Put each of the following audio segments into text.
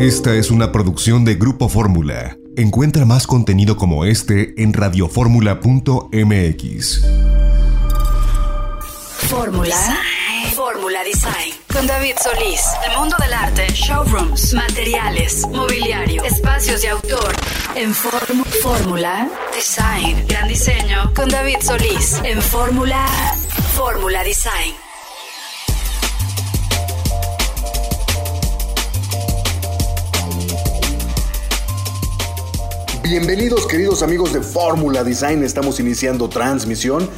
Esta es una producción de Grupo Fórmula. Encuentra más contenido como este en radioformula.mx. Fórmula. Fórmula Design. Con David Solís. El mundo del arte, showrooms, materiales, mobiliario, espacios de autor. En Fórmula Design. Gran diseño. Con David Solís. En Fórmula. Fórmula Design. Bienvenidos queridos amigos de Fórmula Design, estamos iniciando transmisión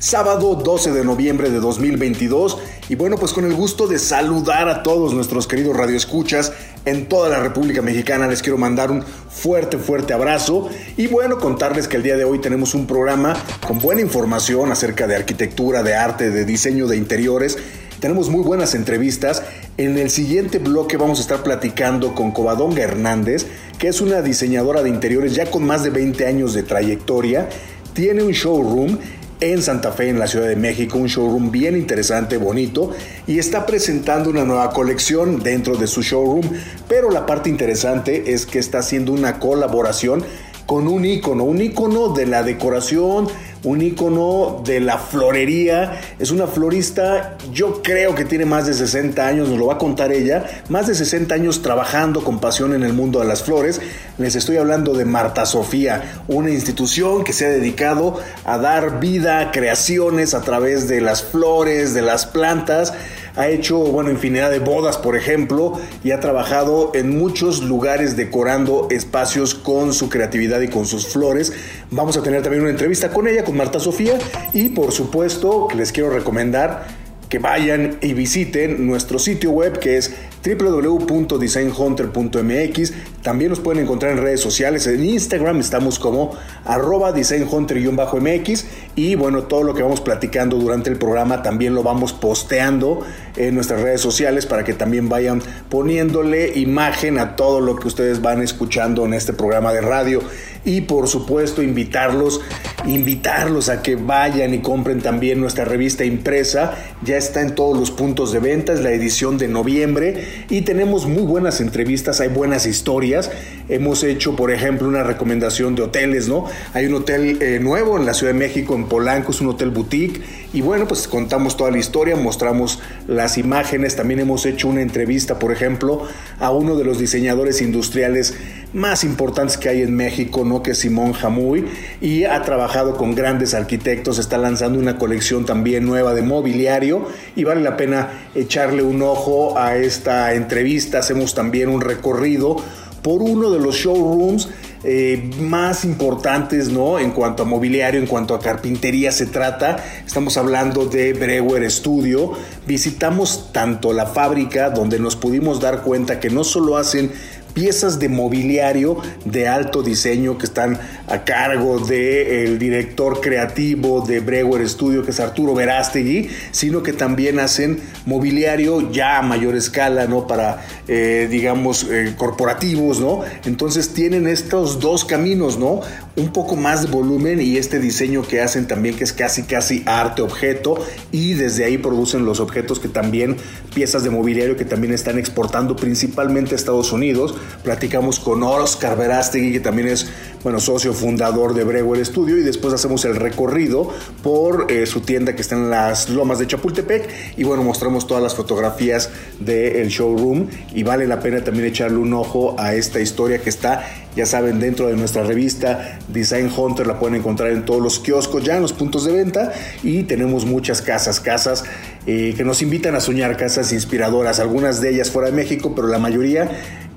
sábado 12 de noviembre de 2022 y bueno pues con el gusto de saludar a todos nuestros queridos radioescuchas en toda la República Mexicana les quiero mandar un fuerte fuerte abrazo y bueno contarles que el día de hoy tenemos un programa con buena información acerca de arquitectura, de arte, de diseño de interiores tenemos muy buenas entrevistas. En el siguiente bloque vamos a estar platicando con Covadonga Hernández, que es una diseñadora de interiores ya con más de 20 años de trayectoria. Tiene un showroom en Santa Fe, en la Ciudad de México, un showroom bien interesante, bonito, y está presentando una nueva colección dentro de su showroom, pero la parte interesante es que está haciendo una colaboración con un icono, un icono de la decoración, un icono de la florería. Es una florista, yo creo que tiene más de 60 años, nos lo va a contar ella, más de 60 años trabajando con pasión en el mundo de las flores. Les estoy hablando de Marta Sofía, una institución que se ha dedicado a dar vida a creaciones a través de las flores, de las plantas ha hecho, bueno, infinidad de bodas, por ejemplo, y ha trabajado en muchos lugares decorando espacios con su creatividad y con sus flores. Vamos a tener también una entrevista con ella, con Marta Sofía, y por supuesto les quiero recomendar que vayan y visiten nuestro sitio web que es www.designhunter.mx. También nos pueden encontrar en redes sociales. En Instagram estamos como arroba designhunter-mx. Y bueno, todo lo que vamos platicando durante el programa también lo vamos posteando en nuestras redes sociales para que también vayan poniéndole imagen a todo lo que ustedes van escuchando en este programa de radio y por supuesto invitarlos, invitarlos a que vayan y compren también nuestra revista impresa. Ya está en todos los puntos de venta, es la edición de noviembre y tenemos muy buenas entrevistas, hay buenas historias. Hemos hecho, por ejemplo, una recomendación de hoteles, ¿no? Hay un hotel eh, nuevo en la Ciudad de México, en Polanco, es un hotel boutique y bueno, pues contamos toda la historia, mostramos las imágenes, también hemos hecho una entrevista, por ejemplo, a uno de los diseñadores industriales más importantes que hay en México, ¿no? que es Simón Jamuy, y ha trabajado con grandes arquitectos, está lanzando una colección también nueva de mobiliario y vale la pena echarle un ojo a esta entrevista. Hacemos también un recorrido por uno de los showrooms eh, más importantes, ¿no? En cuanto a mobiliario, en cuanto a carpintería se trata. Estamos hablando de Brewer Studio. Visitamos tanto la fábrica donde nos pudimos dar cuenta que no solo hacen piezas de mobiliario de alto diseño que están a cargo del director creativo de Brewer Studio, que es Arturo Verástegui, sino que también hacen mobiliario ya a mayor escala, ¿no? Para, eh, digamos, eh, corporativos, ¿no? Entonces tienen estos dos caminos, ¿no? Un poco más de volumen y este diseño que hacen también, que es casi, casi arte objeto, y desde ahí producen los objetos que también, piezas de mobiliario que también están exportando principalmente a Estados Unidos Platicamos con Oscar Verástegui, que también es bueno, socio fundador de Brewer Studio, y después hacemos el recorrido por eh, su tienda que está en las lomas de Chapultepec. Y bueno, mostramos todas las fotografías del showroom. Y vale la pena también echarle un ojo a esta historia que está ya saben, dentro de nuestra revista Design Hunter la pueden encontrar en todos los kioscos, ya en los puntos de venta. Y tenemos muchas casas, casas eh, que nos invitan a soñar, casas inspiradoras, algunas de ellas fuera de México, pero la mayoría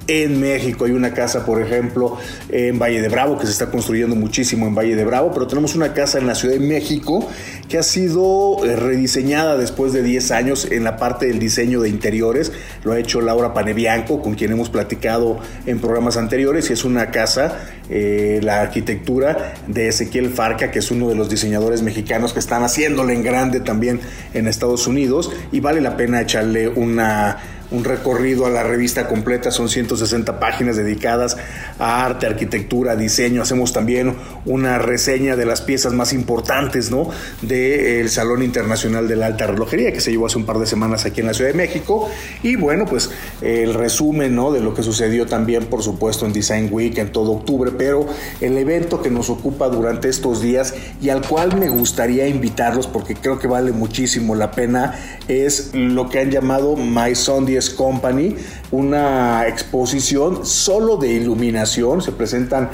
en México. Hay una casa, por ejemplo, en Valle de Bravo, que se está construyendo muchísimo en Valle de Bravo, pero tenemos una casa en la Ciudad de México que ha sido eh, rediseñada después de 10 años en la parte del diseño de interiores. Lo ha hecho Laura Panebianco, con quien hemos platicado en programas anteriores, y es una casa, eh, la arquitectura de Ezequiel Farca, que es uno de los diseñadores mexicanos que están haciéndole en grande también en Estados Unidos, y vale la pena echarle una un recorrido a la revista completa, son 160 páginas dedicadas a arte, arquitectura, diseño. Hacemos también una reseña de las piezas más importantes, ¿no? Del Salón Internacional de la Alta Relojería que se llevó hace un par de semanas aquí en la Ciudad de México. Y bueno, pues el resumen ¿no? de lo que sucedió también, por supuesto, en Design Week en todo octubre, pero el evento que nos ocupa durante estos días y al cual me gustaría invitarlos porque creo que vale muchísimo la pena es lo que han llamado My Sundays Company, una exposición solo de iluminación, se presentan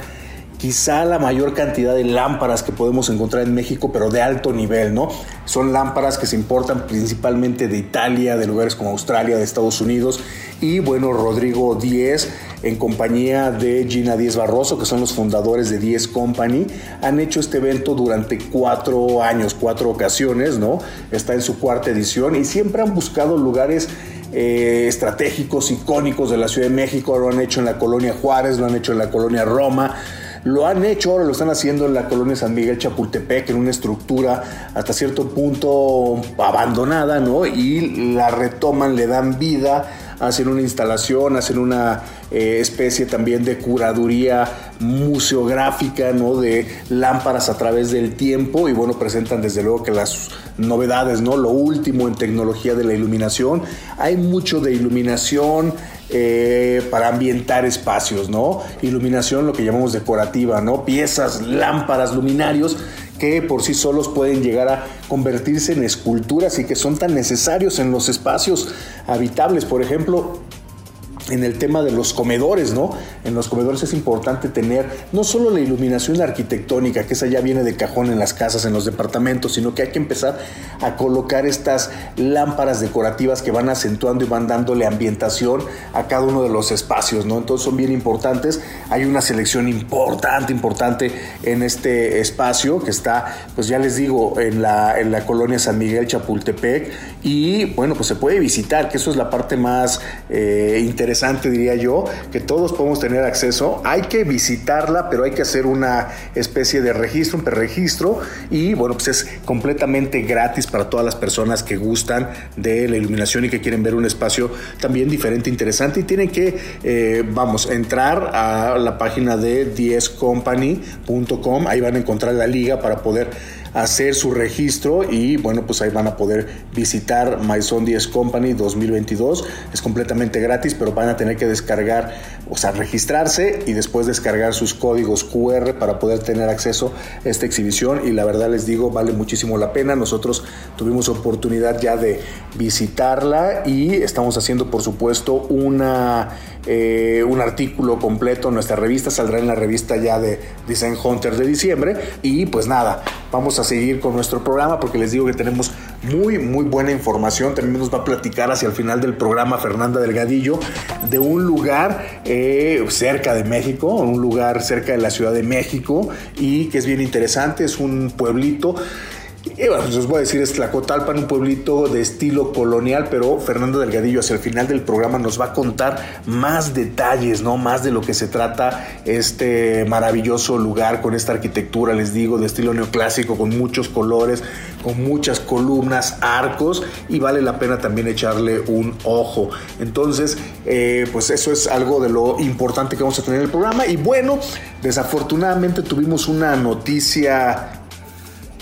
quizá la mayor cantidad de lámparas que podemos encontrar en México, pero de alto nivel, ¿no? Son lámparas que se importan principalmente de Italia, de lugares como Australia, de Estados Unidos. Y bueno, Rodrigo Díez, en compañía de Gina Díez Barroso, que son los fundadores de Díez Company, han hecho este evento durante cuatro años, cuatro ocasiones, ¿no? Está en su cuarta edición y siempre han buscado lugares eh, estratégicos, icónicos de la Ciudad de México. Lo han hecho en la colonia Juárez, lo han hecho en la colonia Roma lo han hecho, ahora lo están haciendo en la colonia San Miguel Chapultepec, en una estructura hasta cierto punto abandonada, ¿no? Y la retoman, le dan vida, hacen una instalación, hacen una eh, especie también de curaduría museográfica, ¿no? De lámparas a través del tiempo y bueno, presentan desde luego que las novedades, ¿no? Lo último en tecnología de la iluminación. Hay mucho de iluminación, eh, para ambientar espacios, ¿no? Iluminación, lo que llamamos decorativa, ¿no? Piezas, lámparas, luminarios que por sí solos pueden llegar a convertirse en esculturas y que son tan necesarios en los espacios habitables. Por ejemplo, en el tema de los comedores, ¿no? En los comedores es importante tener no solo la iluminación arquitectónica, que esa ya viene de cajón en las casas, en los departamentos, sino que hay que empezar a colocar estas lámparas decorativas que van acentuando y van dándole ambientación a cada uno de los espacios, ¿no? Entonces son bien importantes. Hay una selección importante, importante en este espacio que está, pues ya les digo, en la, en la colonia San Miguel Chapultepec y bueno, pues se puede visitar, que eso es la parte más eh, interesante diría yo, que todos podemos tener acceso. Hay que visitarla, pero hay que hacer una especie de registro, un perregistro, y bueno, pues es completamente gratis para todas las personas que gustan de la iluminación y que quieren ver un espacio también diferente, interesante, y tienen que, eh, vamos, entrar a la página de 10company.com, ahí van a encontrar la liga para poder hacer su registro y bueno, pues ahí van a poder visitar My 10 Company 2022. Es completamente gratis, pero van a tener que descargar, o sea, registrarse y después descargar sus códigos QR para poder tener acceso a esta exhibición y la verdad les digo, vale muchísimo la pena. Nosotros tuvimos oportunidad ya de visitarla y estamos haciendo por supuesto una eh, un artículo completo en nuestra revista, saldrá en la revista ya de Design Hunter de diciembre. Y pues nada, vamos a seguir con nuestro programa porque les digo que tenemos muy, muy buena información. También nos va a platicar hacia el final del programa Fernanda Delgadillo de un lugar eh, cerca de México, un lugar cerca de la Ciudad de México y que es bien interesante, es un pueblito y bueno, pues les voy a decir, es Tlacotalpan, un pueblito de estilo colonial, pero Fernando Delgadillo hacia el final del programa nos va a contar más detalles, ¿no? Más de lo que se trata este maravilloso lugar con esta arquitectura, les digo, de estilo neoclásico, con muchos colores, con muchas columnas, arcos, y vale la pena también echarle un ojo. Entonces, eh, pues eso es algo de lo importante que vamos a tener en el programa. Y bueno, desafortunadamente tuvimos una noticia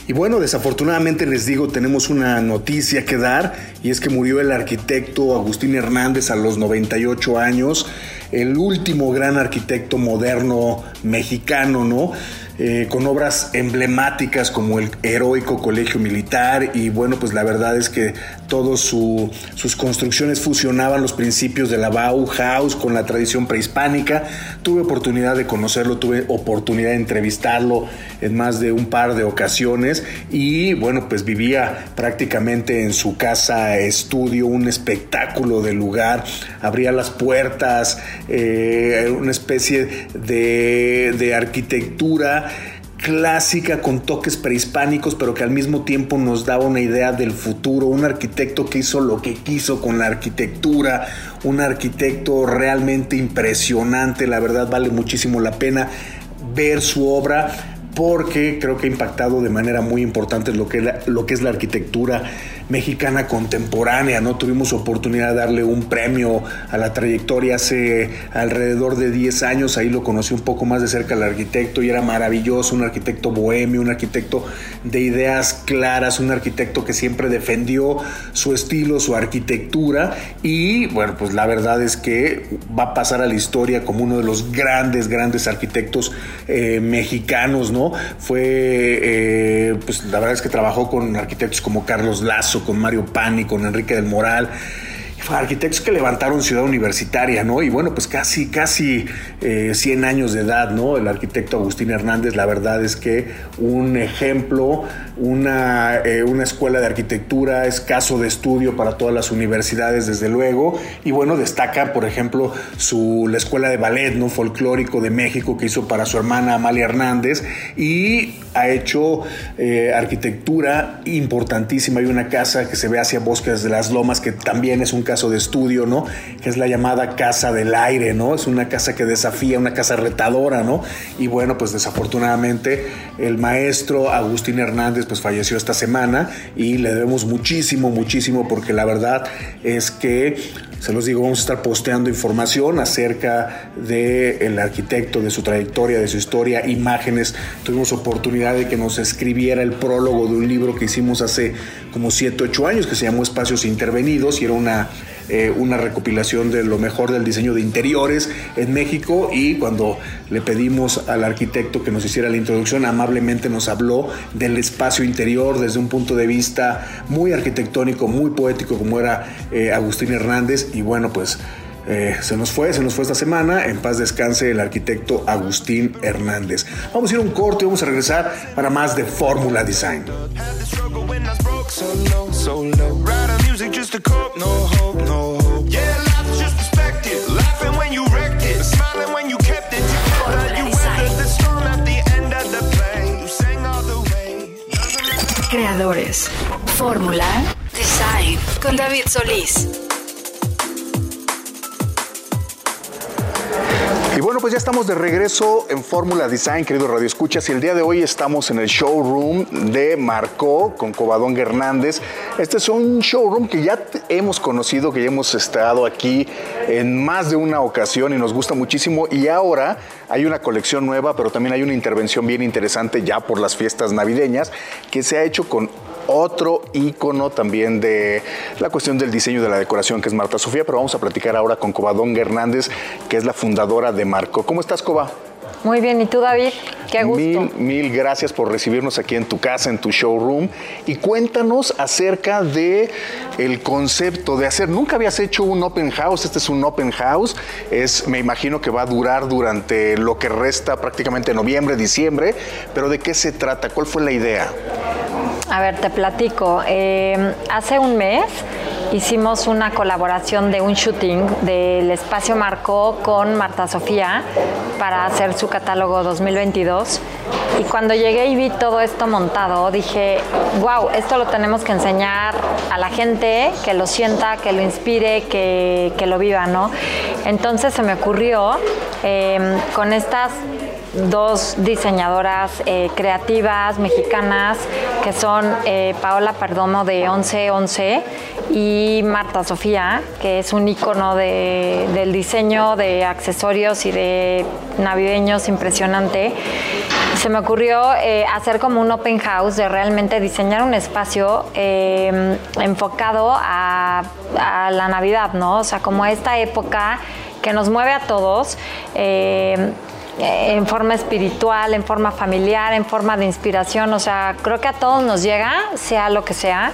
y bueno, desafortunadamente les digo, tenemos una noticia que dar y es que murió el arquitecto Agustín Hernández a los 98 años, el último gran arquitecto moderno mexicano, ¿no? Eh, con obras emblemáticas como el heroico colegio militar y bueno, pues la verdad es que todas sus construcciones fusionaban los principios de la Bauhaus con la tradición prehispánica. Tuve oportunidad de conocerlo, tuve oportunidad de entrevistarlo en más de un par de ocasiones y bueno, pues vivía prácticamente en su casa estudio, un espectáculo de lugar, abría las puertas, eh, una especie de, de arquitectura clásica con toques prehispánicos, pero que al mismo tiempo nos daba una idea del futuro, un arquitecto que hizo lo que quiso con la arquitectura, un arquitecto realmente impresionante, la verdad vale muchísimo la pena ver su obra porque creo que ha impactado de manera muy importante lo que, lo que es la arquitectura mexicana contemporánea, ¿no? Tuvimos oportunidad de darle un premio a la trayectoria hace alrededor de 10 años, ahí lo conocí un poco más de cerca al arquitecto y era maravilloso, un arquitecto bohemio, un arquitecto de ideas claras, un arquitecto que siempre defendió su estilo, su arquitectura y bueno, pues la verdad es que va a pasar a la historia como uno de los grandes, grandes arquitectos eh, mexicanos, ¿no? Fue, eh, pues la verdad es que trabajó con arquitectos como Carlos Lazo, con Mario Pani, con Enrique del Moral arquitectos que levantaron ciudad universitaria, ¿no? Y bueno, pues casi, casi 100 eh, años de edad, ¿no? El arquitecto Agustín Hernández, la verdad es que un ejemplo, una, eh, una escuela de arquitectura, es caso de estudio para todas las universidades, desde luego. Y bueno, destaca, por ejemplo, su, la escuela de ballet, ¿no? Folclórico de México que hizo para su hermana Amalia Hernández. Y ha hecho eh, arquitectura importantísima. Hay una casa que se ve hacia Bosques de las Lomas, que también es un caso de estudio, ¿no? Que es la llamada Casa del Aire, ¿no? Es una casa que desafía, una casa retadora, ¿no? Y bueno, pues desafortunadamente el maestro Agustín Hernández pues falleció esta semana y le debemos muchísimo, muchísimo porque la verdad es que se los digo, vamos a estar posteando información acerca del arquitecto, de su trayectoria, de su historia, imágenes. Tuvimos oportunidad de que nos escribiera el prólogo de un libro que hicimos hace como 7, 8 años que se llamó Espacios Intervenidos y era una eh, una recopilación de lo mejor del diseño de interiores en México y cuando le pedimos al arquitecto que nos hiciera la introducción, amablemente nos habló del espacio interior desde un punto de vista muy arquitectónico, muy poético como era eh, Agustín Hernández y bueno pues... Eh, se nos fue, se nos fue esta semana. En paz descanse el arquitecto Agustín Hernández. Vamos a ir a un corte y vamos a regresar para más de Fórmula Design. music just cope. No hope, no hope. Yeah, just perspective. Laughing when you wrecked it, smiling when you kept it. You weathered the storm at the end of the play. You sang all the way. Creadores. Fórmula Design con David Solís. Y bueno, pues ya estamos de regreso en Fórmula Design, querido Radio Escuchas, y el día de hoy estamos en el showroom de Marco con Cobadón Hernández. Este es un showroom que ya hemos conocido, que ya hemos estado aquí en más de una ocasión y nos gusta muchísimo. Y ahora hay una colección nueva, pero también hay una intervención bien interesante ya por las fiestas navideñas que se ha hecho con otro ícono también de la cuestión del diseño de la decoración, que es Marta Sofía, pero vamos a platicar ahora con Cobadón Hernández, que es la fundadora de Marco. ¿Cómo estás, Coba? Muy bien, ¿y tú David? Qué gusto. Mil, mil gracias por recibirnos aquí en tu casa, en tu showroom. Y cuéntanos acerca de el concepto de hacer. Nunca habías hecho un open house, este es un open house. Es, me imagino que va a durar durante lo que resta prácticamente noviembre, diciembre. Pero ¿de qué se trata? ¿Cuál fue la idea? A ver, te platico. Eh, hace un mes hicimos una colaboración de un shooting del Espacio Marco con Marta Sofía para hacer su catálogo 2022. Y cuando llegué y vi todo esto montado, dije, wow, esto lo tenemos que enseñar a la gente, que lo sienta, que lo inspire, que, lo viva, ¿no? Entonces se me ocurrió eh, con estas dos diseñadoras eh, creativas mexicanas que son eh, Paola Perdomo de 1111 y Marta Sofía, que es un icono del diseño de accesorios y de navideños impresionante. Se me ocurrió eh, hacer como un open house de realmente diseñar un espacio enfocado a, a, la Navidad, ¿no? O sea, como esta época que nos mueve a todos. Eh, en forma espiritual, en forma familiar, en forma de inspiración. O sea, creo que a todos nos llega, sea lo que sea.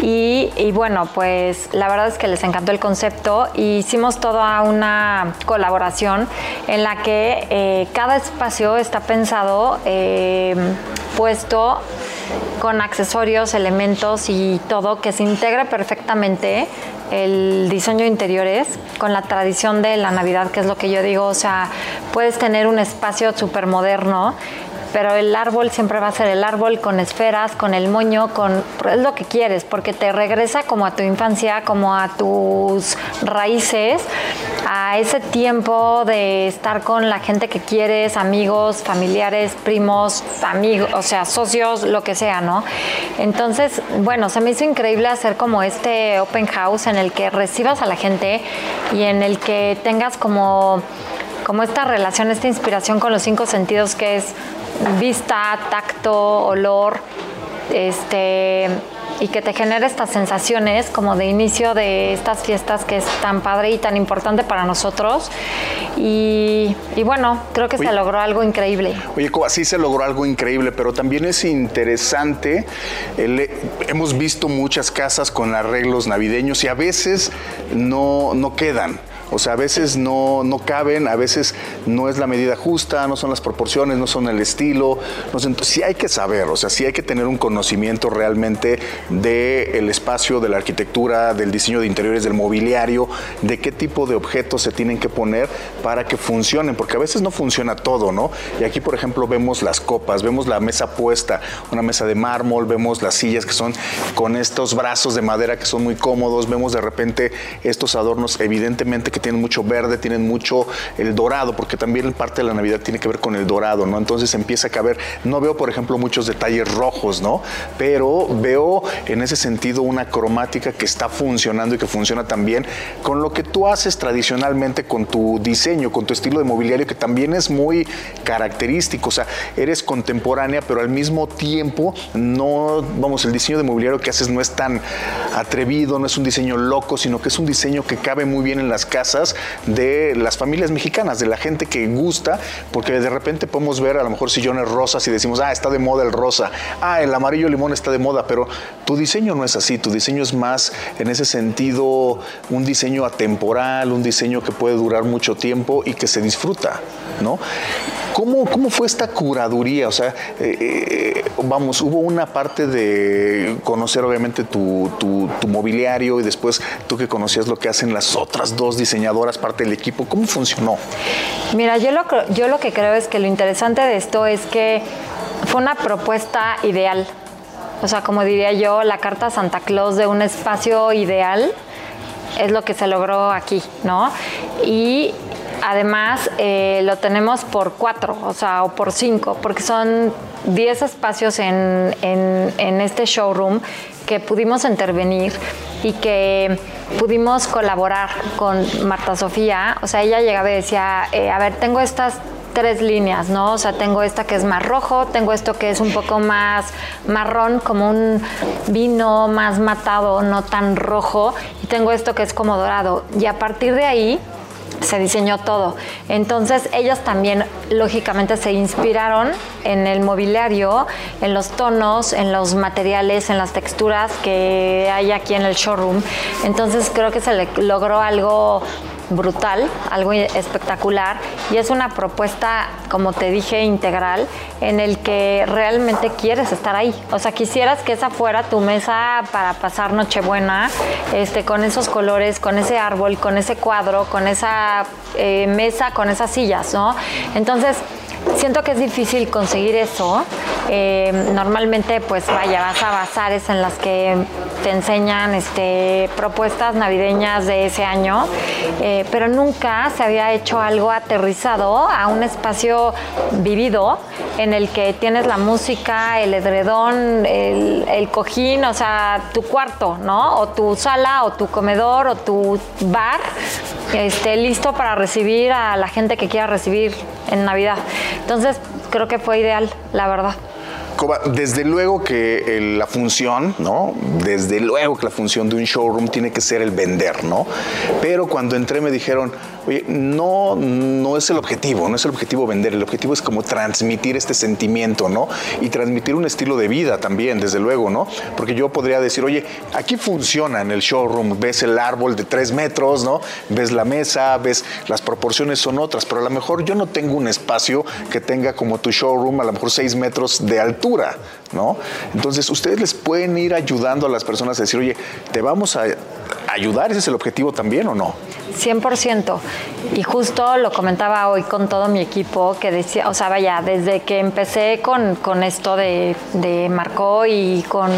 Y, bueno, pues la verdad es que les encantó el concepto y hicimos toda una colaboración en la que eh, cada espacio está pensado, eh, puesto con accesorios, elementos y todo que se integre perfectamente el diseño de interiores con la tradición de la Navidad, que es lo que yo digo, o sea, puedes tener un espacio súper moderno pero el árbol siempre va a ser el árbol con esferas, con el moño, con es lo que quieres, porque te regresa como a tu infancia, como a tus raíces, a ese tiempo de estar con la gente que quieres, amigos, familiares, primos, amigos, o sea, socios, lo que sea, ¿no? Entonces, bueno, se me hizo increíble hacer como este open house en el que recibas a la gente y en el que tengas como como esta relación, esta inspiración con los cinco sentidos que es vista, tacto, olor, este y que te genere estas sensaciones como de inicio de estas fiestas que es tan padre y tan importante para nosotros. Y, bueno, creo que se logró algo increíble. Oye, sí se logró algo increíble, pero también es interesante, hemos visto muchas casas con arreglos navideños y a veces no, no quedan. O sea, a veces no, no caben, a veces no es la medida justa, no son las proporciones, no son el estilo. No sí hay que saber, o sea, sí hay que tener un conocimiento realmente del espacio, de la arquitectura, del diseño de interiores, del mobiliario, de qué tipo de objetos se tienen que poner para que funcionen, porque a veces no funciona todo, ¿no? Y aquí, por ejemplo, vemos las copas, vemos la mesa puesta, una mesa de mármol, vemos las sillas que son con estos brazos de madera que son muy cómodos, vemos de repente estos adornos, evidentemente que tienen mucho verde, tienen mucho el dorado, porque también parte de la Navidad tiene que ver con el dorado, ¿no? Entonces empieza a caber, no veo, por ejemplo, muchos detalles rojos, ¿no? Pero veo en ese sentido una cromática que está funcionando y que funciona también con lo que tú haces tradicionalmente con tu diseño, con tu estilo de mobiliario, que también es muy característico, o sea, eres contemporánea, pero al mismo tiempo no, vamos, el diseño de mobiliario que haces no es tan atrevido, no es un diseño loco, sino que es un diseño que cabe muy bien en las casas de las familias mexicanas, de la gente que gusta, porque de repente podemos ver a lo mejor sillones rosas y decimos, ah, está de moda el rosa, ah, el amarillo limón está de moda, pero tu diseño no es así, tu diseño es más en ese sentido un diseño atemporal, un diseño que puede durar mucho tiempo y que se disfruta, ¿no? ¿Cómo, ¿Cómo, fue esta curaduría? O sea, eh, eh, vamos, hubo una parte de conocer obviamente tu, tu, mobiliario y después tú que conocías lo que hacen las otras dos diseñadoras, parte del equipo. ¿Cómo funcionó? Mira, yo lo, yo lo que creo es que lo interesante de esto es que fue una propuesta ideal. O sea, como diría yo, la carta Santa Claus de un espacio ideal es lo que se logró aquí, ¿no? Y además eh, lo tenemos por cuatro, o sea, o por cinco, porque son diez espacios en, en, este showroom que pudimos intervenir y que pudimos colaborar con Marta Sofía. O sea, ella llegaba y decía, eh, a ver, tengo estas tres líneas, ¿no? O sea, tengo esta que es más rojo, tengo esto que es un poco más marrón, como un vino más matado, no tan rojo, y tengo esto que es como dorado. Y a partir de ahí se diseñó todo. Entonces ellas también lógicamente se inspiraron en el mobiliario, en los tonos, en los materiales, en las texturas que hay aquí en el showroom. Entonces creo que se le logró algo brutal, algo espectacular y es una propuesta, como te dije, integral en el que realmente quieres estar ahí. O sea, quisieras que esa fuera tu mesa para pasar Nochebuena, este, con esos colores, con ese árbol, con ese cuadro, con esa eh, mesa, con esas sillas, ¿no? Entonces, siento que es difícil conseguir eso. Eh, normalmente, pues vaya, vas a bazares en las que te enseñan este, propuestas navideñas de ese año, eh, pero nunca se había hecho algo aterrizado a un espacio vivido en el que tienes la música, el edredón, el, cojín, o sea, tu cuarto, ¿no? O tu sala, o tu comedor, o tu bar, este, listo para recibir a la gente que quiera recibir en Navidad. Entonces, creo que fue ideal, la verdad. Desde luego que la función, ¿no? Desde luego que la función de un showroom tiene que ser el vender, ¿no? Pero cuando entré me dijeron, oye, no, no es el objetivo, no es el objetivo vender, el objetivo es como transmitir este sentimiento, ¿no? Y transmitir un estilo de vida también, desde luego, ¿no? Porque yo podría decir, oye, aquí funciona en el showroom, ves el árbol de tres metros, ¿no? Ves la mesa, ves las proporciones son otras, pero a lo mejor yo no tengo un espacio que tenga como tu showroom, a lo mejor seis metros de altura ¿no? Entonces, ustedes les pueden ir ayudando a las personas a decir, oye, te vamos a ayudar, ese es el objetivo también o no? 100%. Y justo lo comentaba hoy con todo mi equipo, que decía, o sea, vaya, desde que empecé con, con esto de, de Marco y con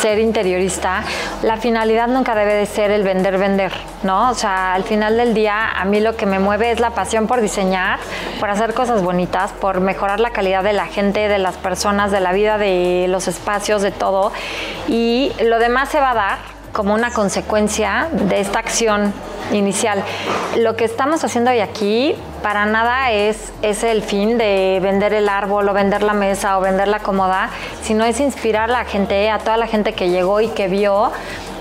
ser interiorista, la finalidad nunca debe de ser el vender, vender, ¿no? O sea, al final del día, a mí lo que me mueve es la pasión por diseñar, por hacer cosas bonitas, por mejorar la calidad de la gente, de las personas, de la vida, de los espacios, de todo. Y lo demás se va a dar como una consecuencia de esta acción inicial. Lo que estamos haciendo hoy aquí para nada es, es el fin de vender el árbol o vender la mesa o vender la cómoda, sino es inspirar a la gente, a toda la gente que llegó y que vio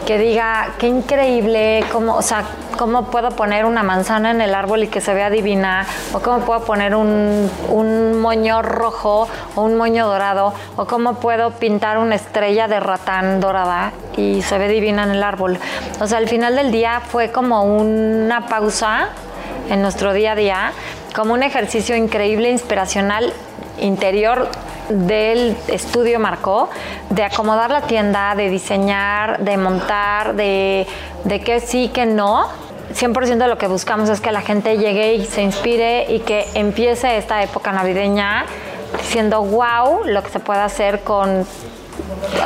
que diga, qué increíble, cómo, o sea, cómo puedo poner una manzana en el árbol y que se vea divina, o cómo puedo poner un, un moño rojo o un moño dorado, o cómo puedo pintar una estrella de ratán dorada y se ve divina en el árbol. O sea, al final del día fue como una pausa en nuestro día a día, como un ejercicio increíble, inspiracional, interior del estudio marcó, de acomodar la tienda, de diseñar, de montar, de, de que sí, que no. 100% de lo que buscamos es que la gente llegue y se inspire y que empiece esta época navideña diciendo wow lo que se puede hacer con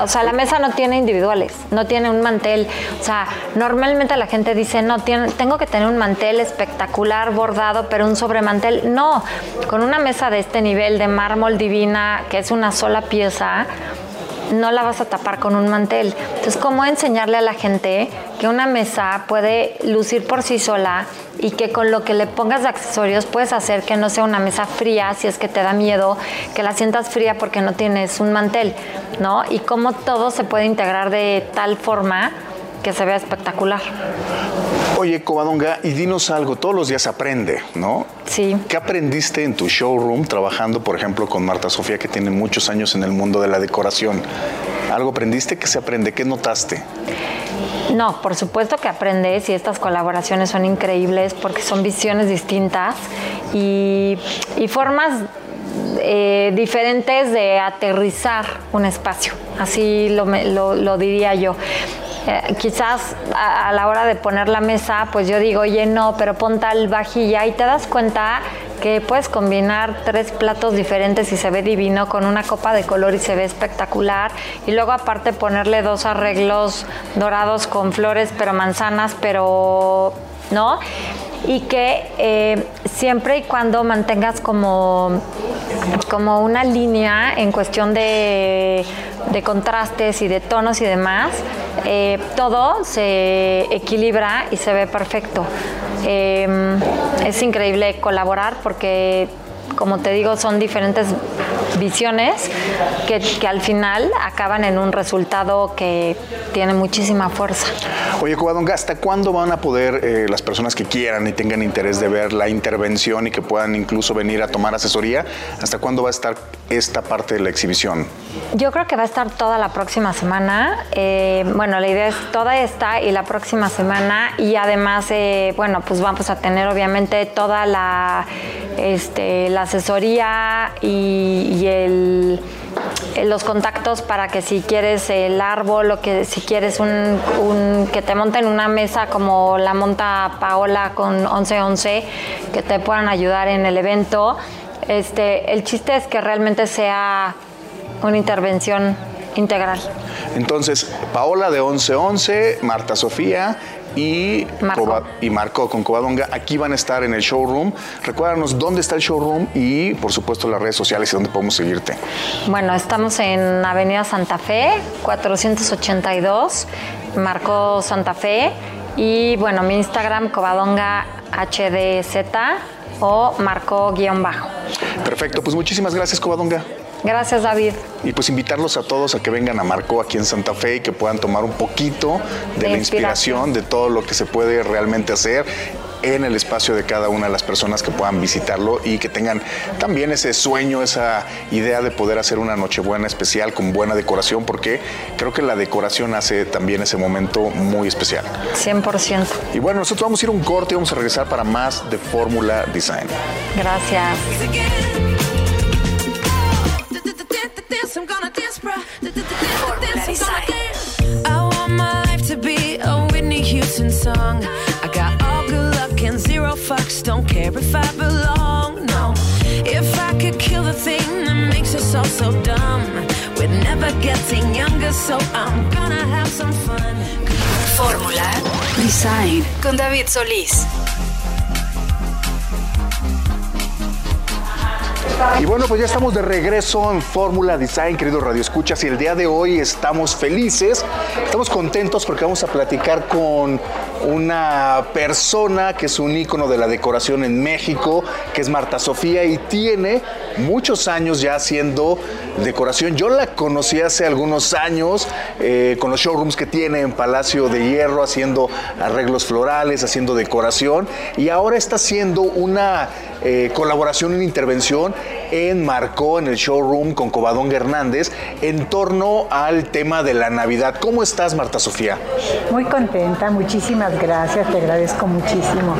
o sea, la mesa no tiene individuales, no tiene un mantel. O sea, normalmente la gente dice, no, tengo que tener un mantel espectacular, bordado, pero un sobremantel. No, con una mesa de este nivel de mármol divina, que es una sola pieza, no la vas a tapar con un mantel. Entonces, ¿cómo enseñarle a la gente que una mesa puede lucir por sí sola y que con lo que le pongas de accesorios puedes hacer que no sea una mesa fría si es que te da miedo, que la sientas fría porque no tienes un mantel, ¿no? Y cómo todo se puede integrar de tal forma que se vea espectacular. Oye, Covadonga, y dinos algo, todos los días aprende, ¿no? Sí. ¿Qué aprendiste en tu showroom trabajando, por ejemplo, con Marta Sofía, que tiene muchos años en el mundo de la decoración? ¿Algo aprendiste? ¿Qué se aprende? ¿Qué notaste? No, por supuesto que aprendes y estas colaboraciones son increíbles porque son visiones distintas y, formas eh, diferentes de aterrizar un espacio, así lo, lo diría yo. Eh, quizás a, la hora de poner la mesa, pues yo digo, oye, no, pero pon tal vajilla y te das cuenta que puedes combinar tres platos diferentes y se ve divino con una copa de color y se ve espectacular. Y luego aparte ponerle dos arreglos dorados con flores, pero manzanas, pero ¿no? Y que eh, siempre y cuando mantengas como, como una línea en cuestión de, contrastes y de tonos y demás, eh, todo se equilibra y se ve perfecto. Em, es increíble colaborar porque como te digo, son diferentes visiones que, al final acaban en un resultado que tiene muchísima fuerza. Oye, Covadonga, ¿hasta cuándo van a poder eh, las personas que quieran y tengan interés de ver la intervención y que puedan incluso venir a tomar asesoría? ¿Hasta cuándo va a estar esta parte de la exhibición? Yo creo que va a estar toda la próxima semana. Eh, bueno, la idea es toda esta y la próxima semana y además, eh, bueno, pues vamos a tener obviamente toda la, este, la asesoría y, el, los contactos para que si quieres el árbol o que si quieres un, que te monten una mesa como la monta Paola con 1111 que te puedan ayudar en el evento. Este, el chiste es que realmente sea una intervención integral. Entonces, Paola de 1111, Marta Sofía y Marco. y Marco con Covadonga. Aquí van a estar en el showroom. Recuérdanos dónde está el showroom y, por supuesto, las redes sociales y dónde podemos seguirte. Bueno, estamos en Avenida Santa Fe, 482, Marco Santa Fe. Y bueno, mi Instagram, Covadonga HDZ o Marco-bajo. Perfecto, pues muchísimas gracias, Covadonga. Gracias, David. Y pues invitarlos a todos a que vengan a Marco aquí en Santa Fe y que puedan tomar un poquito de, la inspiración de todo lo que se puede realmente hacer en el espacio de cada una de las personas que puedan visitarlo y que tengan también ese sueño, esa idea de poder hacer una Nochebuena especial con buena decoración, porque creo que la decoración hace también ese momento muy especial. 100%. Y bueno, nosotros vamos a ir a un corte y vamos a regresar para más de Fórmula Design. Gracias. I want my life to be a Whitney Houston song. I got all good luck and zero fucks. Don't care if I belong, no. If I could kill the thing that makes us all so dumb, we're never getting younger, so I'm gonna have some fun. Fórmula Design con David Solís. Y bueno, pues ya estamos de regreso en Fórmula Design, queridos Radio Escuchas, y el día de hoy estamos felices, estamos contentos porque vamos a platicar con una persona que es un ícono de la decoración en México, que es Marta Sofía y tiene muchos años ya haciendo decoración. Yo la conocí hace algunos años eh, con los showrooms que tiene en Palacio de Hierro, haciendo arreglos florales, haciendo decoración, y ahora está haciendo una eh, colaboración, una intervención en Marcó, en el showroom con Cobadón Hernández, en torno al tema de la Navidad. ¿Cómo estás, Marta Sofía? Muy contenta, muchísimas gracias, te agradezco muchísimo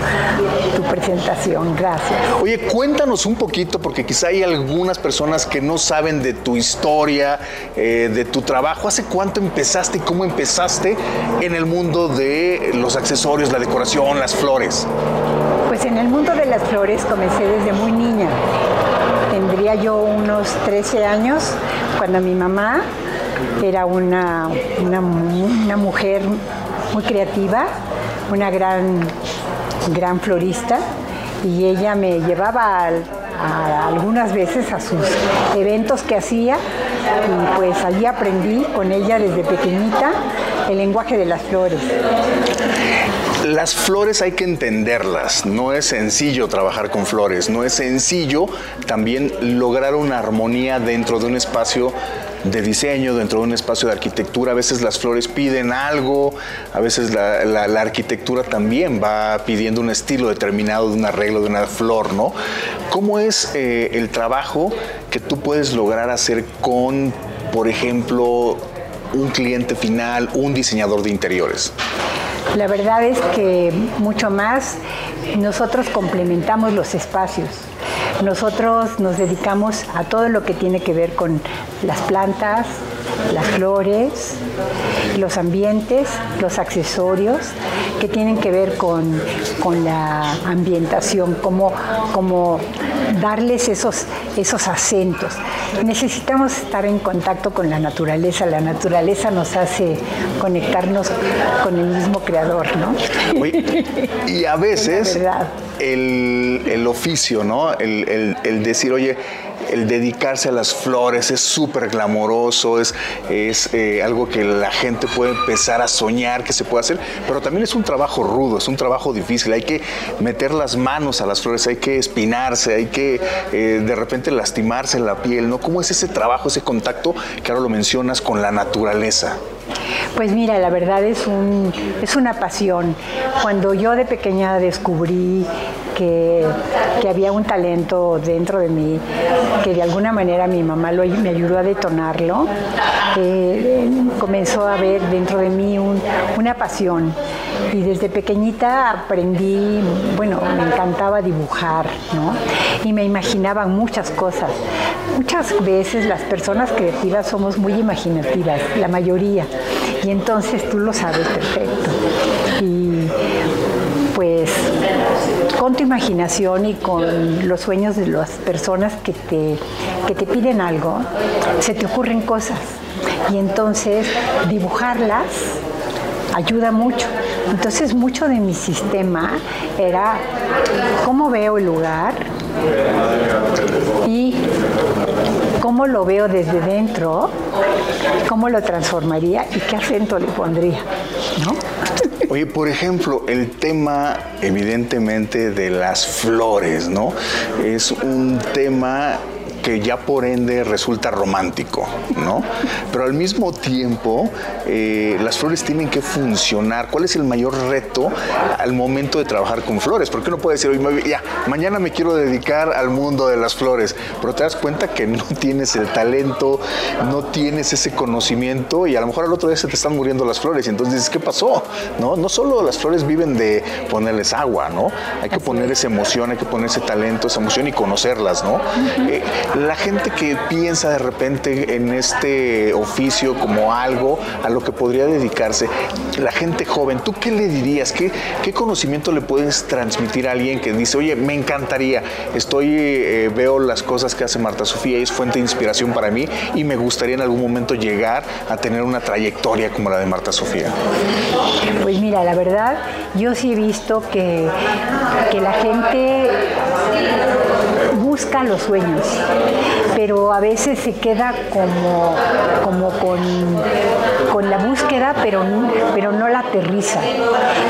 tu presentación, gracias. Oye, cuéntanos un poquito, porque quizá hay algunas personas que no saben de tu historia, eh, de tu trabajo. ¿Hace cuánto empezaste y cómo empezaste en el mundo de los accesorios, la decoración, las flores? Pues en el mundo de las flores comencé desde muy niña. Yo unos 13 años cuando mi mamá era una, una, una mujer muy creativa, una gran, gran florista y ella me llevaba algunas veces a sus eventos que hacía y pues allí aprendí con ella desde pequeñita el lenguaje de las flores. Las flores hay que entenderlas, no es sencillo trabajar con flores, no es sencillo también lograr una armonía dentro de un espacio de diseño, dentro de un espacio de arquitectura. A veces las flores piden algo, a veces la, arquitectura también va pidiendo un estilo determinado de un arreglo de una flor, ¿no? ¿Cómo es eh, el trabajo que tú puedes lograr hacer con, por ejemplo, un cliente final, un diseñador de interiores? La verdad es que mucho más nosotros complementamos los espacios. Nosotros nos dedicamos a todo lo que tiene que ver con las plantas, las flores, los ambientes, los accesorios que tienen que ver con, con la ambientación, como, como darles esos, esos acentos. Necesitamos estar en contacto con la naturaleza. La naturaleza nos hace conectarnos con el mismo creador, ¿no? Oye, y a veces el, el oficio, ¿no? El, el- el decir, oye, el dedicarse a las flores es súper glamoroso, es, es eh, algo que la gente puede empezar a soñar que se puede hacer, pero también es un trabajo rudo, es un trabajo difícil, hay que meter las manos a las flores, hay que espinarse, hay que eh, de repente lastimarse la piel, ¿no? ¿Cómo es ese trabajo, ese contacto que ahora lo mencionas con la naturaleza? Pues mira, la verdad es, un, es una pasión. Cuando yo de pequeña descubrí que, había un talento dentro de mí, que de alguna manera mi mamá me ayudó a detonarlo, eh, comenzó a haber dentro de mí un- una pasión. Y desde pequeñita aprendí, bueno, me encantaba dibujar, ¿no? Y me imaginaba muchas cosas. Muchas veces las personas creativas somos muy imaginativas, la mayoría. Y entonces tú lo sabes perfecto. Imaginación y con los sueños de las personas que te, que te piden algo, se te ocurren cosas. Y entonces dibujarlas ayuda mucho. Entonces mucho de mi sistema era cómo veo el lugar y cómo lo veo desde dentro, cómo lo transformaría y qué acento le pondría, ¿no? Oye, por ejemplo, el tema evidentemente de las flores, ¿no? Es un tema que ya por ende resulta romántico, ¿no? Pero al mismo tiempo, eh, las flores tienen que funcionar. ¿Cuál es el mayor reto al momento de trabajar con flores? Porque uno puede decir, "Oye, ya, mañana me quiero dedicar al mundo de las flores, pero te das cuenta que no tienes el talento, no tienes ese conocimiento y a lo mejor al otro día se te están muriendo las flores y entonces dices, ¿qué pasó? ¿No? No solo las flores viven de ponerles agua, ¿no? Hay que poner esa emoción, hay que poner ese talento, esa emoción y conocerlas, ¿no? Eh, la gente que piensa de repente en este oficio como algo a lo que podría dedicarse, la gente joven, ¿tú qué le dirías? ¿Qué, qué conocimiento le puedes transmitir a alguien que dice, oye, me encantaría, estoy, eh, veo las cosas que hace Marta Sofía y es fuente de inspiración para mí y me gustaría en algún momento llegar a tener una trayectoria como la de Marta Sofía? Pues mira, la verdad, yo sí he visto que, que la gente busca los sueños, pero a veces se queda como, como con, con la búsqueda, pero, pero no la aterriza.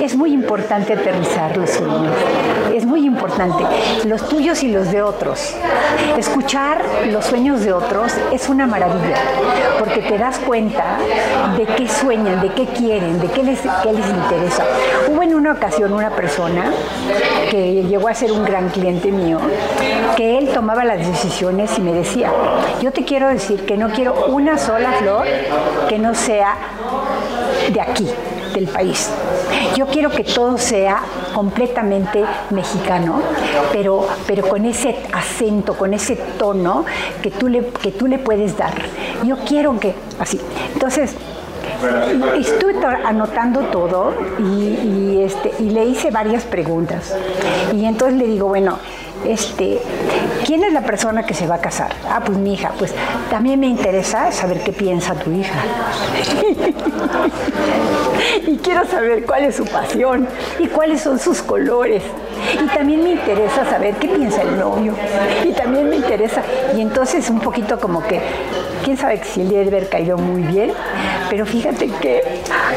Es muy importante aterrizar los sueños, es muy importante, los tuyos y los de otros. Escuchar los sueños de otros es una maravilla, porque te das cuenta de qué sueñan, de qué quieren, de qué les, qué les interesa. Hubo en una ocasión una persona que llegó a ser un gran cliente mío, que él tomaba las decisiones y me decía, yo te quiero decir que no quiero una sola flor que no sea de aquí, del país. Yo quiero que todo sea completamente mexicano, pero, pero con ese acento, con ese tono que tú, le, que tú le puedes dar. Yo quiero que, así. Entonces, estuve anotando todo y, este, y le hice varias preguntas. Y entonces le digo, bueno, este, ¿quién es la persona que se va a casar? Ah, pues mi hija. Pues también me interesa saber qué piensa tu hija. y quiero saber cuál es su pasión y cuáles son sus colores. Y también me interesa saber qué piensa el novio. Y también me interesa. Y entonces un poquito como que, quién sabe si le debe haber caído muy bien, pero fíjate que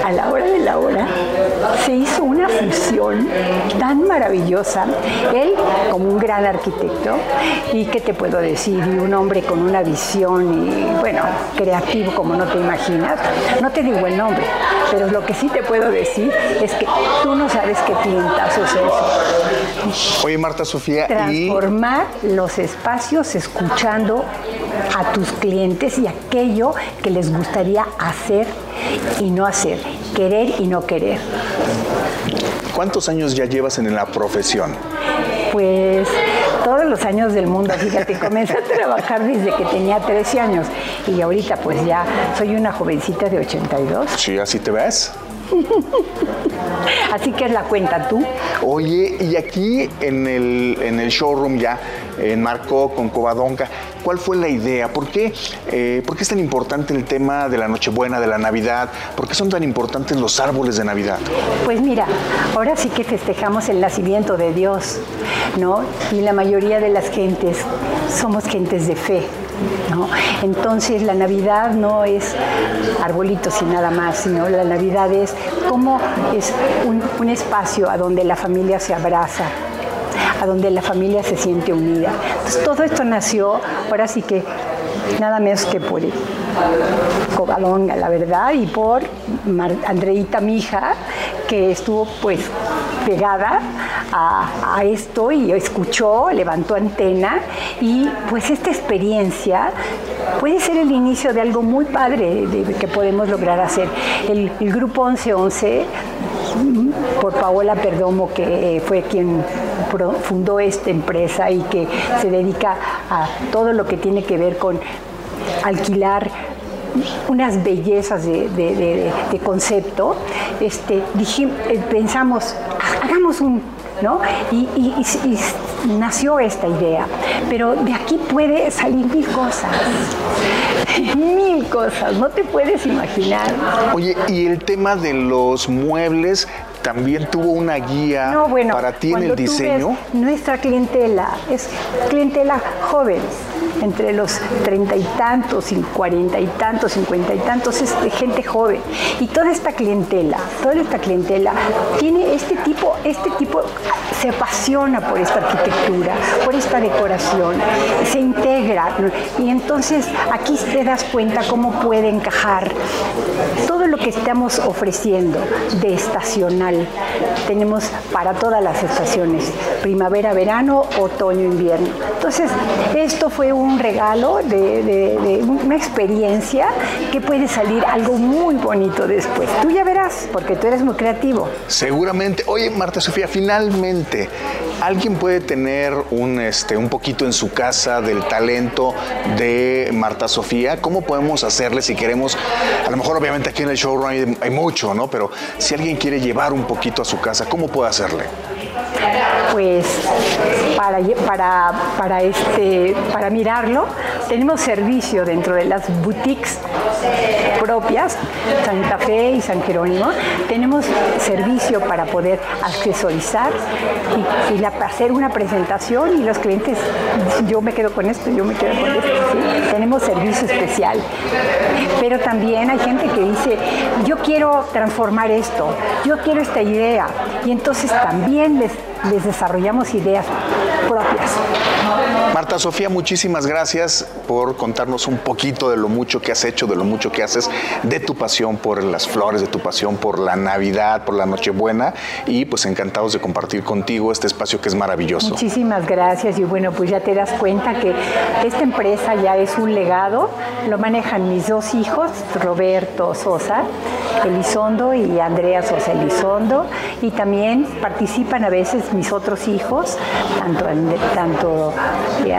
a la hora de la hora se hizo una fusión tan maravillosa. Él como un gran arquitecto y qué te puedo decir, y un hombre con una visión y bueno, creativo como no te imaginas. No te digo el nombre, pero lo que sí te puedo decir es que tú no sabes qué clientazo es eso. Oye, Marta Sofía, transformar los espacios escuchando a tus clientes y aquello que les gustaría hacer y no hacer, querer y no querer. ¿Cuántos años ya llevas en la profesión? Pues todos los años del mundo, fíjate, comencé a trabajar desde que tenía 13 años y ahorita pues ya soy una jovencita de 82. Sí, así te ves. Así que es la cuenta tú. Oye, y aquí en el, en el showroom ya, en Marco con Covadonga, ¿cuál fue la idea? ¿Por qué, eh, ¿Por qué es tan importante el tema de la Nochebuena, de la Navidad? ¿Por qué son tan importantes los árboles de Navidad? Pues mira, ahora sí que festejamos el nacimiento de Dios, ¿no? Y la mayoría de las gentes somos gentes de fe. ¿No? Entonces la Navidad no es arbolitos y nada más, sino la Navidad es como es un espacio a donde la familia se abraza, a donde la familia se siente unida. Entonces todo esto nació, ahora sí que nada menos que por Covadonga, la verdad, y por Mar Andreita, mi que estuvo pues pegada a, esto y escuchó, levantó antena y pues esta experiencia puede ser el inicio de algo muy padre que podemos lograr hacer. El, el grupo 1111 por Paola Perdomo, que fue quien fundó esta empresa y que se dedica a todo lo que tiene que ver con alquilar unas bellezas de, concepto, este, dijimos, pensamos, hagamos un, ¿no? Y, nació esta idea. Pero de aquí puede salir mil cosas. mil cosas, no te puedes imaginar. Oye, y el tema de los muebles también tuvo una guía no, bueno, para ti en el diseño. nuestra clientela es clientela joven, entre los treinta y tantos, y cuarenta y tantos, cincuenta y tantos, es gente joven. Y toda esta clientela, toda esta clientela tiene este tipo, este tipo se apasiona por esta arquitectura, por esta decoración, se integra. Y entonces aquí te das cuenta cómo puede encajar todo lo que estamos ofreciendo de estacional tenemos para todas las estaciones, primavera, verano, otoño, invierno. Entonces, esto fue un regalo, de, una experiencia que puede salir algo muy bonito después. Tú ya verás, porque tú eres muy creativo. Seguramente. Oye, Marta Sofía, finalmente, ¿alguien puede tener un, este, un poquito en su casa del talento de Marta Sofía? ¿Cómo podemos hacerle si queremos, a lo mejor obviamente aquí en el showroom hay, mucho, ¿no? Pero si alguien quiere llevar un poquito a su casa, ¿cómo puede hacerle? pues para, para, este, para mirarlo tenemos servicio dentro de las boutiques propias, Santa Fe y San Jerónimo. Tenemos servicio para poder accesorizar y, hacer una presentación y los clientes, yo me quedo con esto, yo me quedo con esto. Tenemos servicio especial. Pero también hay gente que dice, yo quiero transformar esto, yo quiero esta idea. Y entonces también les desarrollamos ideas propias. Marta Sofía, muchísimas gracias por contarnos un poquito de lo mucho que has hecho, de lo mucho que haces, de tu pasión por las flores, de tu pasión por la Navidad, por la Nochebuena y pues encantados de compartir contigo este espacio que es maravilloso. Muchísimas gracias y bueno, pues ya te das cuenta que esta empresa ya es un legado, lo manejan mis dos hijos, Roberto Sosa Elizondo y Andrea Sosa Elizondo y también participan a veces mis otros hijos, tanto, tanto eh,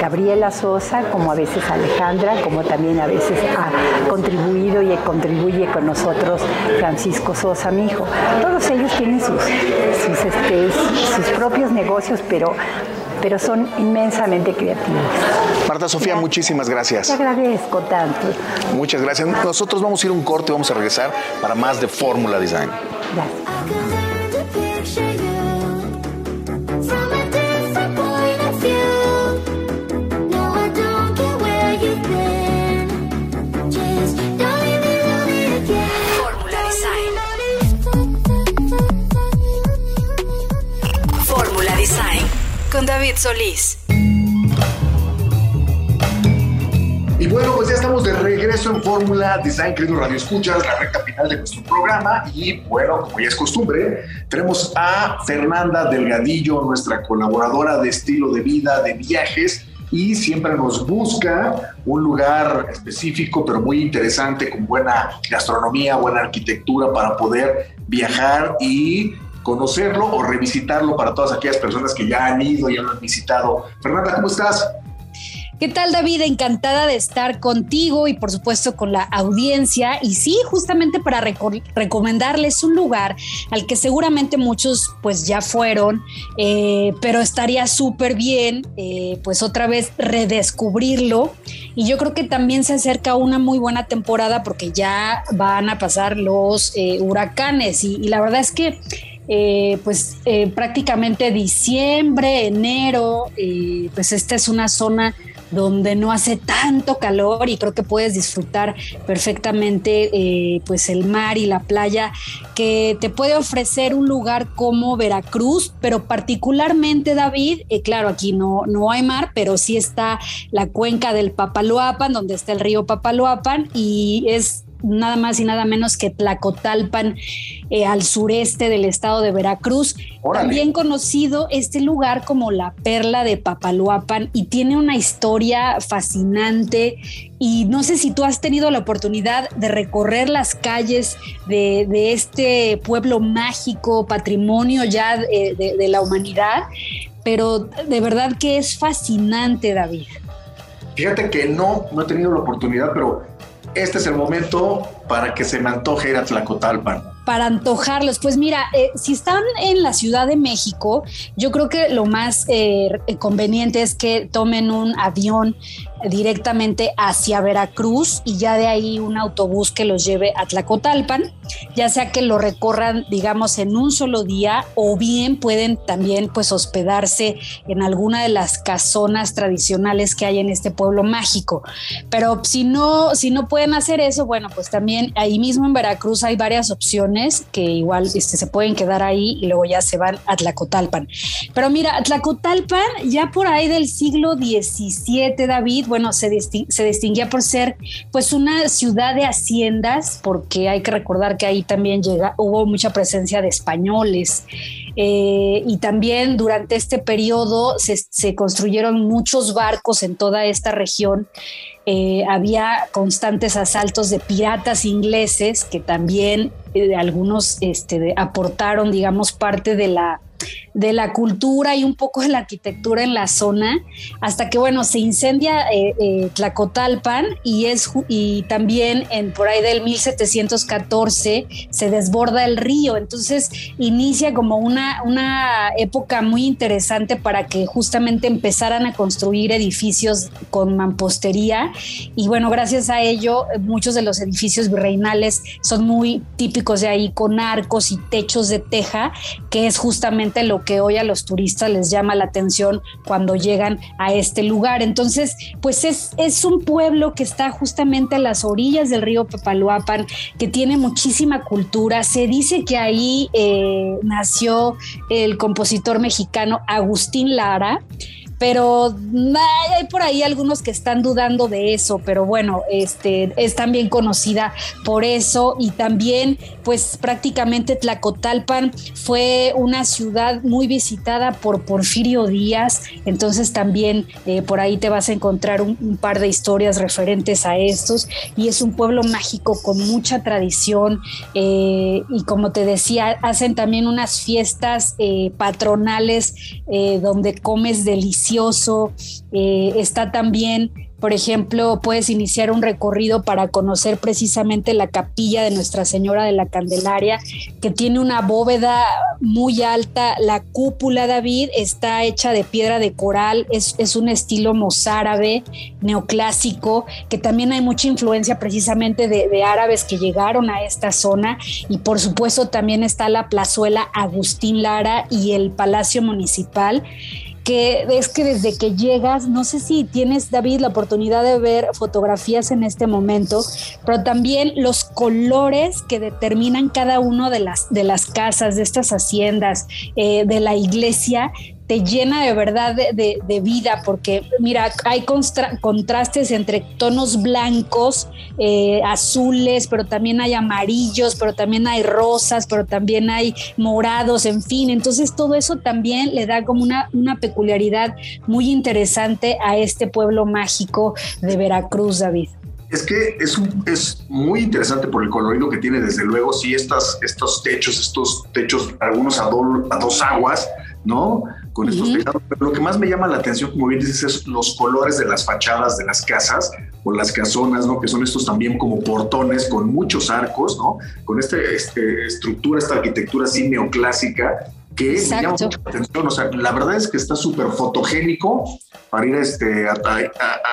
Gabriela Sosa como a veces Alejandra, como también a veces ha contribuido y contribuye con nosotros Francisco Sosa, mi hijo. Todos ellos tienen sus, sus, este, sus propios negocios, pero pero son inmensamente creativos. Marta Sofía, muchísimas gracias. Te agradezco tanto. Muchas gracias. Nosotros vamos a ir un corte y vamos a regresar para más de Fórmula Design. Gracias. David Solís. Y bueno, pues ya estamos de regreso en Fórmula Design, querido Radio Escuchas, la recta final de nuestro programa. Y bueno, como ya es costumbre, tenemos a Fernanda Delgadillo, nuestra colaboradora de estilo de vida, de viajes, y siempre nos busca un lugar específico, pero muy interesante, con buena gastronomía, buena arquitectura para poder viajar y conocerlo o revisitarlo para todas aquellas personas que ya han ido y lo han visitado. Fernanda, ¿cómo estás? ¿Qué tal David? Encantada de estar contigo y por supuesto con la audiencia. Y sí, justamente para recomendarles un lugar al que seguramente muchos pues ya fueron, eh, pero estaría súper bien eh, pues otra vez redescubrirlo. Y yo creo que también se acerca una muy buena temporada porque ya van a pasar los eh, huracanes y la verdad es que eh, pues eh, prácticamente diciembre, enero, eh, pues esta es una zona donde no hace tanto calor y creo que puedes disfrutar perfectamente pues el mar y la playa que te puede ofrecer un lugar como Veracruz, pero particularmente David, claro, aquí no, no hay mar, pero sí está la cuenca del Papaloapan, donde está el río Papaloapan y es nada más y nada menos que Tlacotalpan, eh, al sureste del estado de Veracruz. También conocido este lugar como la perla de Papaloapan y tiene una historia fascinante. Y no sé si tú has tenido la oportunidad de recorrer las calles de, este pueblo mágico, patrimonio ya de, de la humanidad, pero de verdad que es fascinante, David. Fíjate que no, no he tenido la oportunidad, pero este es el momento para que se me antoje ir a Tlacotalpan. Para antojarlos, pues mira, eh, si están en la Ciudad de México, yo creo que lo más eh, conveniente es que tomen un avión directamente hacia Veracruz y ya de ahí un autobús que los lleve a Tlacotalpan, ya sea que lo recorran, digamos, en un solo día o bien pueden también pues hospedarse en alguna de las casonas tradicionales que hay en este pueblo mágico. Pero si no, si no pueden hacer eso, bueno, pues también ahí mismo en Veracruz hay varias opciones que igual este, se pueden quedar ahí y luego ya se van a Tlacotalpan. Pero mira, Tlacotalpan ya por ahí del siglo XVII, David, bueno, se, se distinguía por ser pues una ciudad de haciendas, porque hay que recordar que ahí también llega, hubo mucha presencia de españoles. Eh, y también durante este periodo se, se, construyeron muchos barcos en toda esta región. Eh, había constantes asaltos de piratas ingleses que también eh, algunos este, aportaron, digamos, parte de la de la cultura y un poco de la arquitectura en la zona, hasta que bueno, se incendia eh, eh, Tlacotalpan y es y también en por ahí del 1714 se desborda el río, entonces inicia como una, una época muy interesante para que justamente empezaran a construir edificios con mampostería. Y bueno, gracias a ello muchos de los edificios virreinales son muy típicos de ahí con arcos y techos de teja, que es justamente lo que hoy a los turistas les llama la atención cuando llegan a este lugar. Entonces, pues es, es un pueblo que está justamente a las orillas del río Papaloapan, que tiene muchísima cultura. Se dice que ahí eh, nació el compositor mexicano Agustín Lara pero hay por ahí algunos que están dudando de eso, pero bueno, este es también conocida por eso. Y también pues prácticamente Tlacotalpan fue una ciudad muy visitada por Porfirio Díaz, entonces también eh, por ahí te vas a encontrar un, par de historias referentes a estos. Y es un pueblo mágico con mucha tradición eh, y como te decía, hacen también unas fiestas eh, patronales donde comes delicioso eh, está también, por ejemplo, puedes iniciar un recorrido para conocer precisamente la capilla de Nuestra Señora de la Candelaria, que tiene una bóveda muy alta. La cúpula, David, está hecha de piedra de coral, es, un estilo mozárabe, neoclásico, que también hay mucha influencia precisamente de, de árabes que llegaron a esta zona. Y por supuesto también está la plazuela Agustín Lara y el Palacio Municipal que es que desde que llegas, no sé si tienes, David, la oportunidad de ver fotografías en este momento, pero también los colores que determinan cada uno de las, de las casas, de estas haciendas, eh, de la iglesia, te llena de verdad de, vida, porque mira, hay contrastes entre tonos blancos, eh, azules, pero también hay amarillos, pero también hay rosas, pero también hay morados, en fin. Entonces todo eso también le da como una, peculiaridad muy interesante a este pueblo mágico de Veracruz, David. Es que es, es muy interesante por el colorido que tiene, desde luego, sí, estas, estos techos, estos techos, algunos a dos aguas, ¿no? Con estos tejados. Pero lo que más me llama la atención, como bien dices, es los colores de las fachadas de las casas o las casonas, ¿no? Que son estos también como portones con muchos arcos, ¿no? Con esta este, estructura, esta arquitectura así neoclásica que me llama mucho la atención. O sea, la verdad es que está súper fotogénico para ir este, a,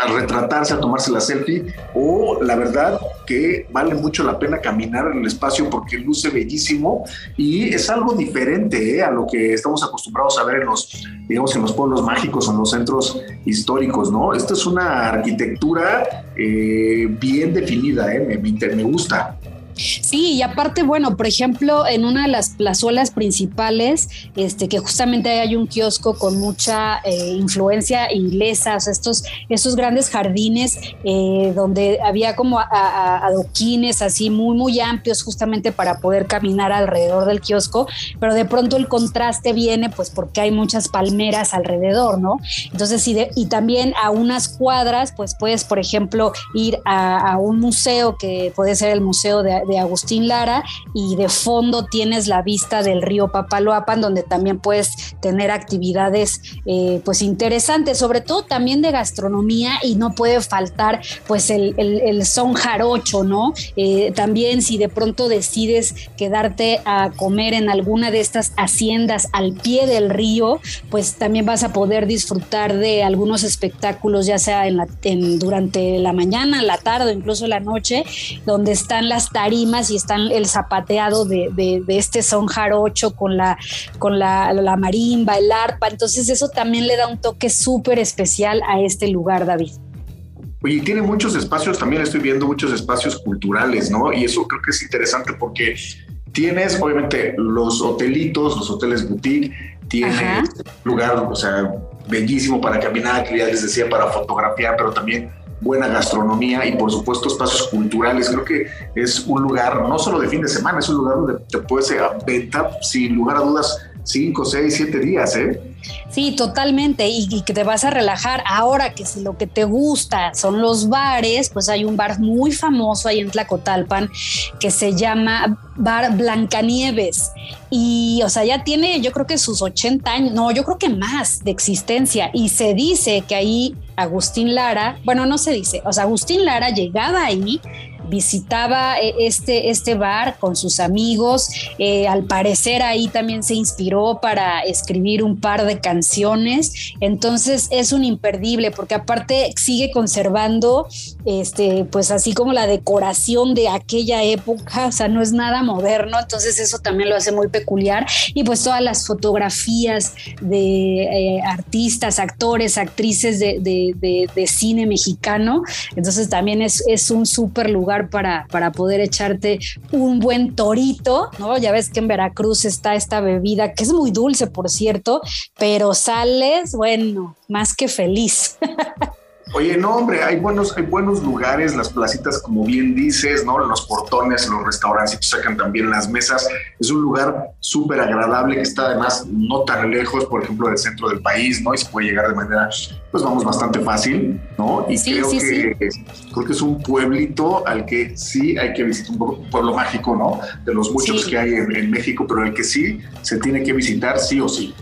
retratarse, a tomarse la selfie, o la verdad que vale mucho la pena caminar en el espacio porque luce bellísimo y es algo diferente ¿eh? a lo que estamos acostumbrados a ver en los, digamos, en los pueblos mágicos o en los centros históricos, ¿no? Esta es una arquitectura eh, bien definida, ¿eh? me, me gusta. Sí, y aparte, bueno, por ejemplo, en una de las plazuelas principales, este, que justamente hay un kiosco con mucha eh, influencia inglesa, o sea, estos, estos grandes jardines eh, donde había como adoquines así muy, muy amplios justamente para poder caminar alrededor del kiosco, pero de pronto el contraste viene pues porque hay muchas palmeras alrededor, ¿no? Entonces, y, y también a unas cuadras, pues puedes, por ejemplo, ir a un museo que puede ser el Museo de de Agustín Lara y de fondo tienes la vista del río Papaloapan donde también puedes tener actividades eh, pues interesantes, sobre todo también de gastronomía y no puede faltar pues el, el, son jarocho, ¿no? Eh, también si de pronto decides quedarte a comer en alguna de estas haciendas al pie del río, pues también vas a poder disfrutar de algunos espectáculos, ya sea en la, en, durante la mañana, la tarde incluso la noche, donde están las tareas y están el zapateado de, este son jarocho con la, con la, marimba, el arpa. Entonces eso también le da un toque súper especial a este lugar, David. Oye, tiene muchos espacios, también estoy viendo muchos espacios culturales, ¿no? Y eso creo que es interesante porque tienes, obviamente, los hotelitos, los hoteles boutique, tienes lugar, o sea, bellísimo para caminar, que ya les decía, para fotografiar, pero también buena gastronomía y por supuesto espacios culturales. Creo que es un lugar no solo de fin de semana, es un lugar donde te puedes aventar sin lugar a dudas cinco, seis, siete días, ¿eh? Sí, totalmente, y, que te vas a relajar. Ahora que si lo que te gusta son los bares, pues hay un bar muy famoso ahí en Tlacotalpan que se llama Bar Blancanieves. Y, o sea, ya tiene, yo creo que sus 80 años, no, yo creo que más de existencia. Y se dice que ahí Agustín Lara, bueno, no se dice, o sea, Agustín Lara llegaba ahí visitaba eh, este, este bar con sus amigos. Eh, al parecer ahí también se inspiró para escribir un par de canciones. Entonces es un imperdible porque aparte sigue conservando, este, pues así como la decoración de aquella época, o sea, no es nada moderno. Entonces eso también lo hace muy peculiar. Y pues todas las fotografías de eh, artistas, actores, actrices de, de, cine mexicano. Entonces también es, es un súper lugar para, para poder echarte un buen torito, ¿no? Ya ves que en Veracruz está esta bebida que es muy dulce, por cierto, pero sales, bueno, más que feliz. Oye, no, hombre, hay buenos, hay buenos lugares, las placitas, como bien dices, ¿no? Los portones, los restaurantes sacan también las mesas. Es un lugar súper agradable que está además no tan lejos, por ejemplo, del centro del país, ¿no? Y se puede llegar de manera, pues vamos, bastante fácil, ¿no? Y creo, que, creo que es un pueblito al que sí hay que visitar, un, pueblo mágico, ¿no? De los muchos que hay en México, pero el que sí se tiene que visitar sí o sí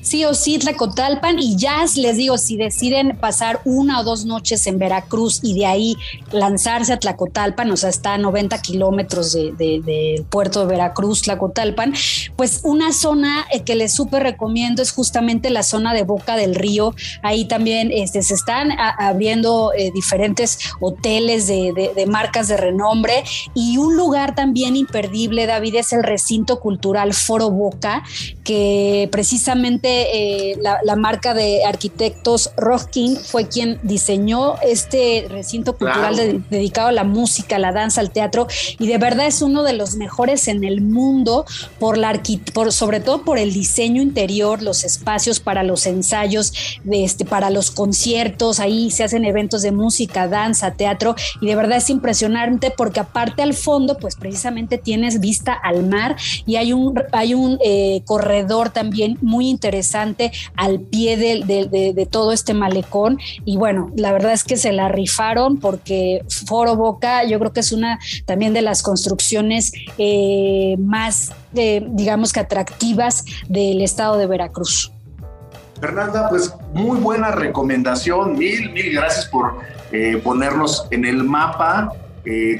sí o sí Tlacotalpan y ya les digo, si deciden pasar una o dos noches en Veracruz y de ahí lanzarse a Tlacotalpan, o sea, está a 90 kilómetros del de, puerto de Veracruz, Tlacotalpan, pues una zona eh, que les súper recomiendo es justamente la zona de Boca del Río. Ahí también este, se están abriendo eh, diferentes hoteles de, marcas de renombre y un lugar también imperdible, David, es el recinto cultural Foro Boca, que precisamente eh, la, marca de arquitectos Rocking fue quien diseñó este recinto cultural dedicado a la música, la danza, al teatro y de verdad es uno de los mejores en el mundo por la por, sobre todo por el diseño interior, los espacios para los ensayos, de este, para los conciertos, ahí se hacen eventos de música, danza, teatro y de verdad es impresionante porque aparte al fondo pues precisamente tienes vista al mar y hay un, hay un eh, corredor también muy interesante al pie de, todo este malecón. Y bueno, la verdad es que se la rifaron porque Foro Boca yo creo que es una también de las construcciones eh, más, eh, digamos que atractivas del estado de Veracruz. Fernanda, pues muy buena recomendación, mil, mil gracias por eh, ponernos en el mapa eh,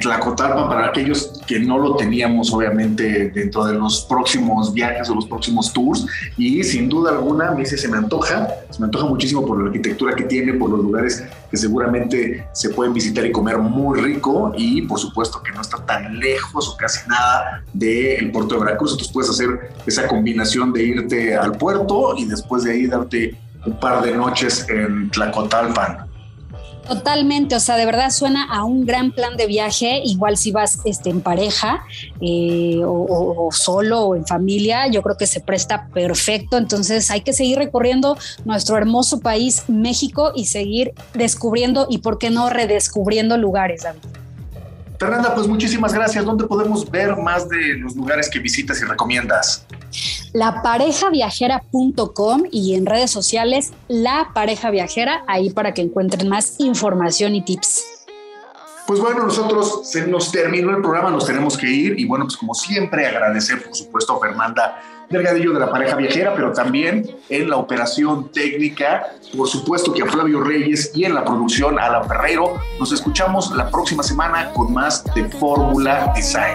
para aquellos que no lo teníamos obviamente dentro de los próximos viajes o los próximos tours. Y sin duda alguna a mí se me antoja, se me antoja muchísimo por la arquitectura que tiene, por los lugares que seguramente se pueden visitar y comer muy rico. Y por supuesto que no está tan lejos o casi nada del puerto de Veracruz, entonces puedes hacer esa combinación de irte al puerto y después de ahí darte un par de noches en Tlacotalpan. Totalmente, o sea, de verdad suena a un gran plan de viaje, igual si vas este, en pareja eh, o, solo o en familia, yo creo que se presta perfecto, entonces hay que seguir recorriendo nuestro hermoso país, México, y seguir descubriendo y, ¿por qué no, redescubriendo lugares, David? Fernanda, pues muchísimas gracias. ¿Dónde podemos ver más de los lugares que visitas y recomiendas? laparejaviajera.com y en redes sociales La Pareja Viajera, ahí para que encuentren más información y tips. Pues bueno, nosotros se nos terminó el programa, nos tenemos que ir y bueno, pues como siempre agradecer por supuesto a Fernanda Delgadillo de la pareja viajera, pero también en la operación técnica, por supuesto que a Flavio Reyes y en la producción a Alan Ferrero. Nos escuchamos la próxima semana con más de Fórmula Design.